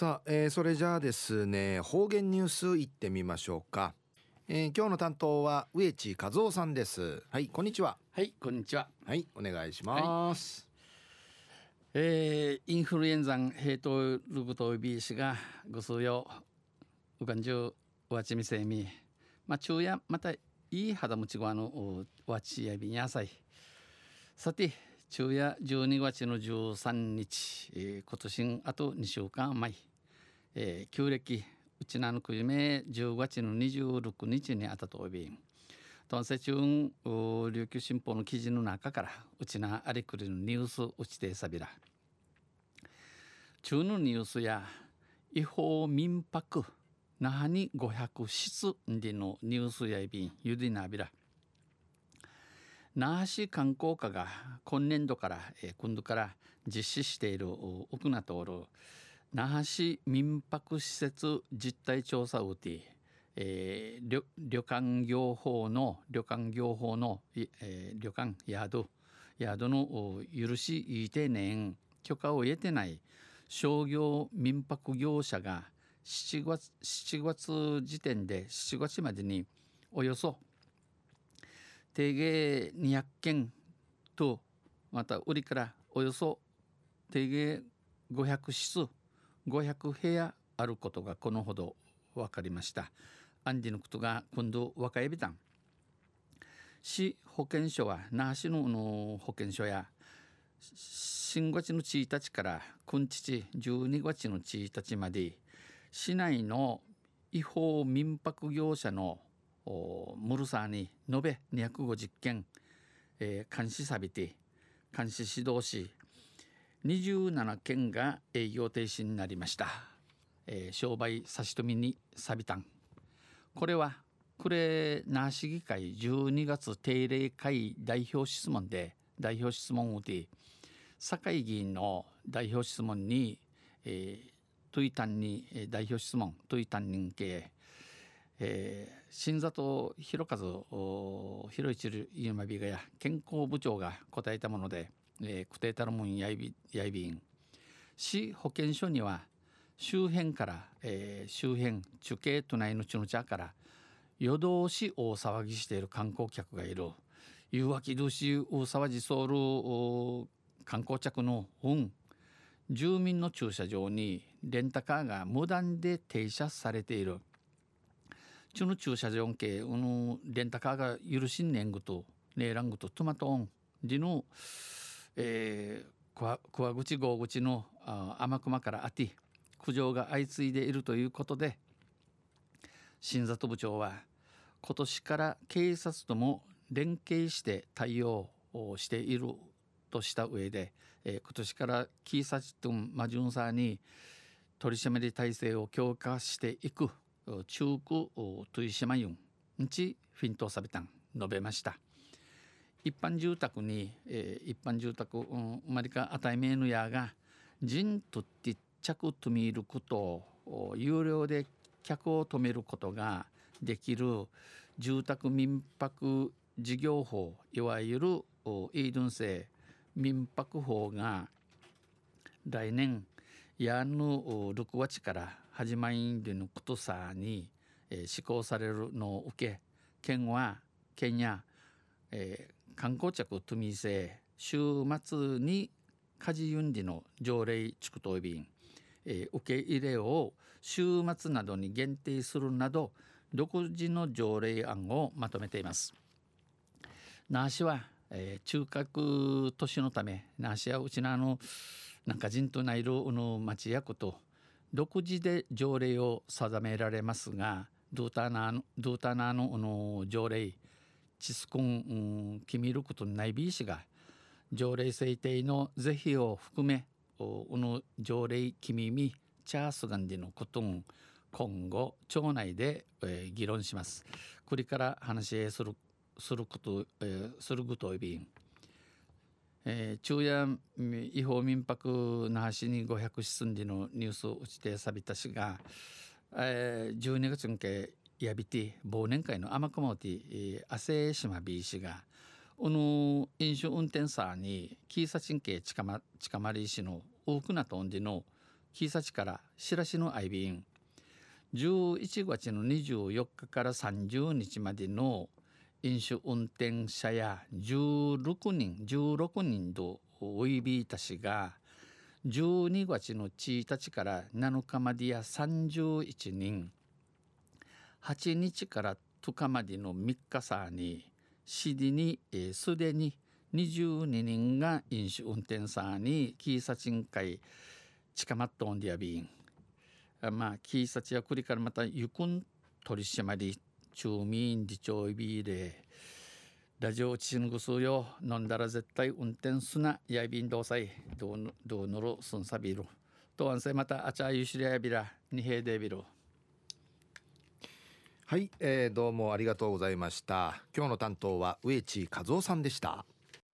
さあ、えー、それじゃあですね方言ニュースいってみましょうか、えー、今日の担当は植地和夫さんです。はいこんにちは。はいこんにちは。はいお願いします、はい、えー、インフルエンザンヘイトルブトイビー氏がご数用うかんじゅうわちみせみまあ昼夜またいい肌持ちごわのわちやびにゃさいさて昼夜12月の13日、えー、今年あと2週間前、えー、旧暦うちなのくじめ10月の26日にあたとおびん。トンセチュン琉球新報の記事の中からうちなありくりのニュースうちてさびら。中のニュースや違法民泊那覇に500室でのニュースやいびんゆでなびら。那覇市観光課が今年度から、えー、今度から実施している奥名通る那覇市民泊施設実態調査ウティ、えー、旅旅館業法の旅館業法の、えー、旅館宿。宿の許しいて年許可を得てない。商業民泊業者が7月 ,7 月時点で7月までにおよそ定芸200件とまた売りからおよそ定芸500室500部屋あることがこのほど分かりました。アンディのことが今度若エビタン市保健所は那覇市のの保健所や新月の1日から今日12月の1日まで市内の違法民泊業者のムルサーに延べ250件、えー、監視さびて監視指導し27件が営業停止になりました、えー、商売差し止めにさびたん。これは暮れ那覇市議会12月定例会代表質問で代表質問をで酒井議員の代表質問に、えー、トイタンに代表質問トイタン人系えー、新里弘和広一ゆまびがや健康部長が答えたもので、えー、くてたるもんやいびやいびん。市保健所には周辺から、えー、周辺中継都内のちの茶から夜通し大騒ぎしている観光客がいる。夕わきどし大騒ぎソウル観光客の運住民の駐車場にレンタカーが無断で停車されている。ちの駐車場系のレンタカーが許しんねんぐとねえらんぐとトマトオンでのえー、くわ口郷口の天熊からあて苦情が相次いでいるということで新里部長は今年から警察とも連携して対応をしているとした上で、えー、今年からキーサチトンマジュンサーに取り締まり体制を強化していく中区トイシマユンんちフィントサビタン述べました。一般住宅に、えー、一般住宅、うん、マリカアタイメーヌヤが人とって着と見ることを有料で客を止めることができる住宅民泊事業法いわゆるイードン制民泊法が来年やの6月から始まりでのことさに、えー、施行されるのを受け県は県や、えー、観光客とみせ週末に家事ユンディの条例地区等便、えー、受け入れを週末などに限定するなど独自の条例案をまとめています。那覇市は、えー、中核都市のため那覇市はうちのあのなんか人とないるの町役と独自で条例を定められますがドゥータナドゥータナのの条例チスコン、うん、決めることないビーシが条例制定の是非を含めおの条例君みチャースガンディのことん今後町内で、えー、議論します。これから話し合いするすること、えー、することをびん。えー、昼夜違法民泊那覇市に500室んでのニュースを打ちてさびたしが、えー、12月にけやびて忘年会の天熊て、えー、汗島 B 氏がこの飲酒運転者にキーサチン系近ま近まり市の多くなとんでの木幸から白市の愛便。11月の24日から30日までの飲酒運転者や16人16人とおいびいたしが12月の1日から7日までや31人。8日から10日までの3日さに市にすで、に22人が飲酒運転さにキーサチン会近まっとんでやびん。まあキーサチやくりからまたゆくん取締り中民自長いびでラジオチングスよ飲んだら絶対運転すなやびんどうさい。どうどうのろすんさびるとあんせまたあちゃゆしりやびらにへでびるはい、えー、どうもありがとうございました。今日の担当は植地和夫さんでした。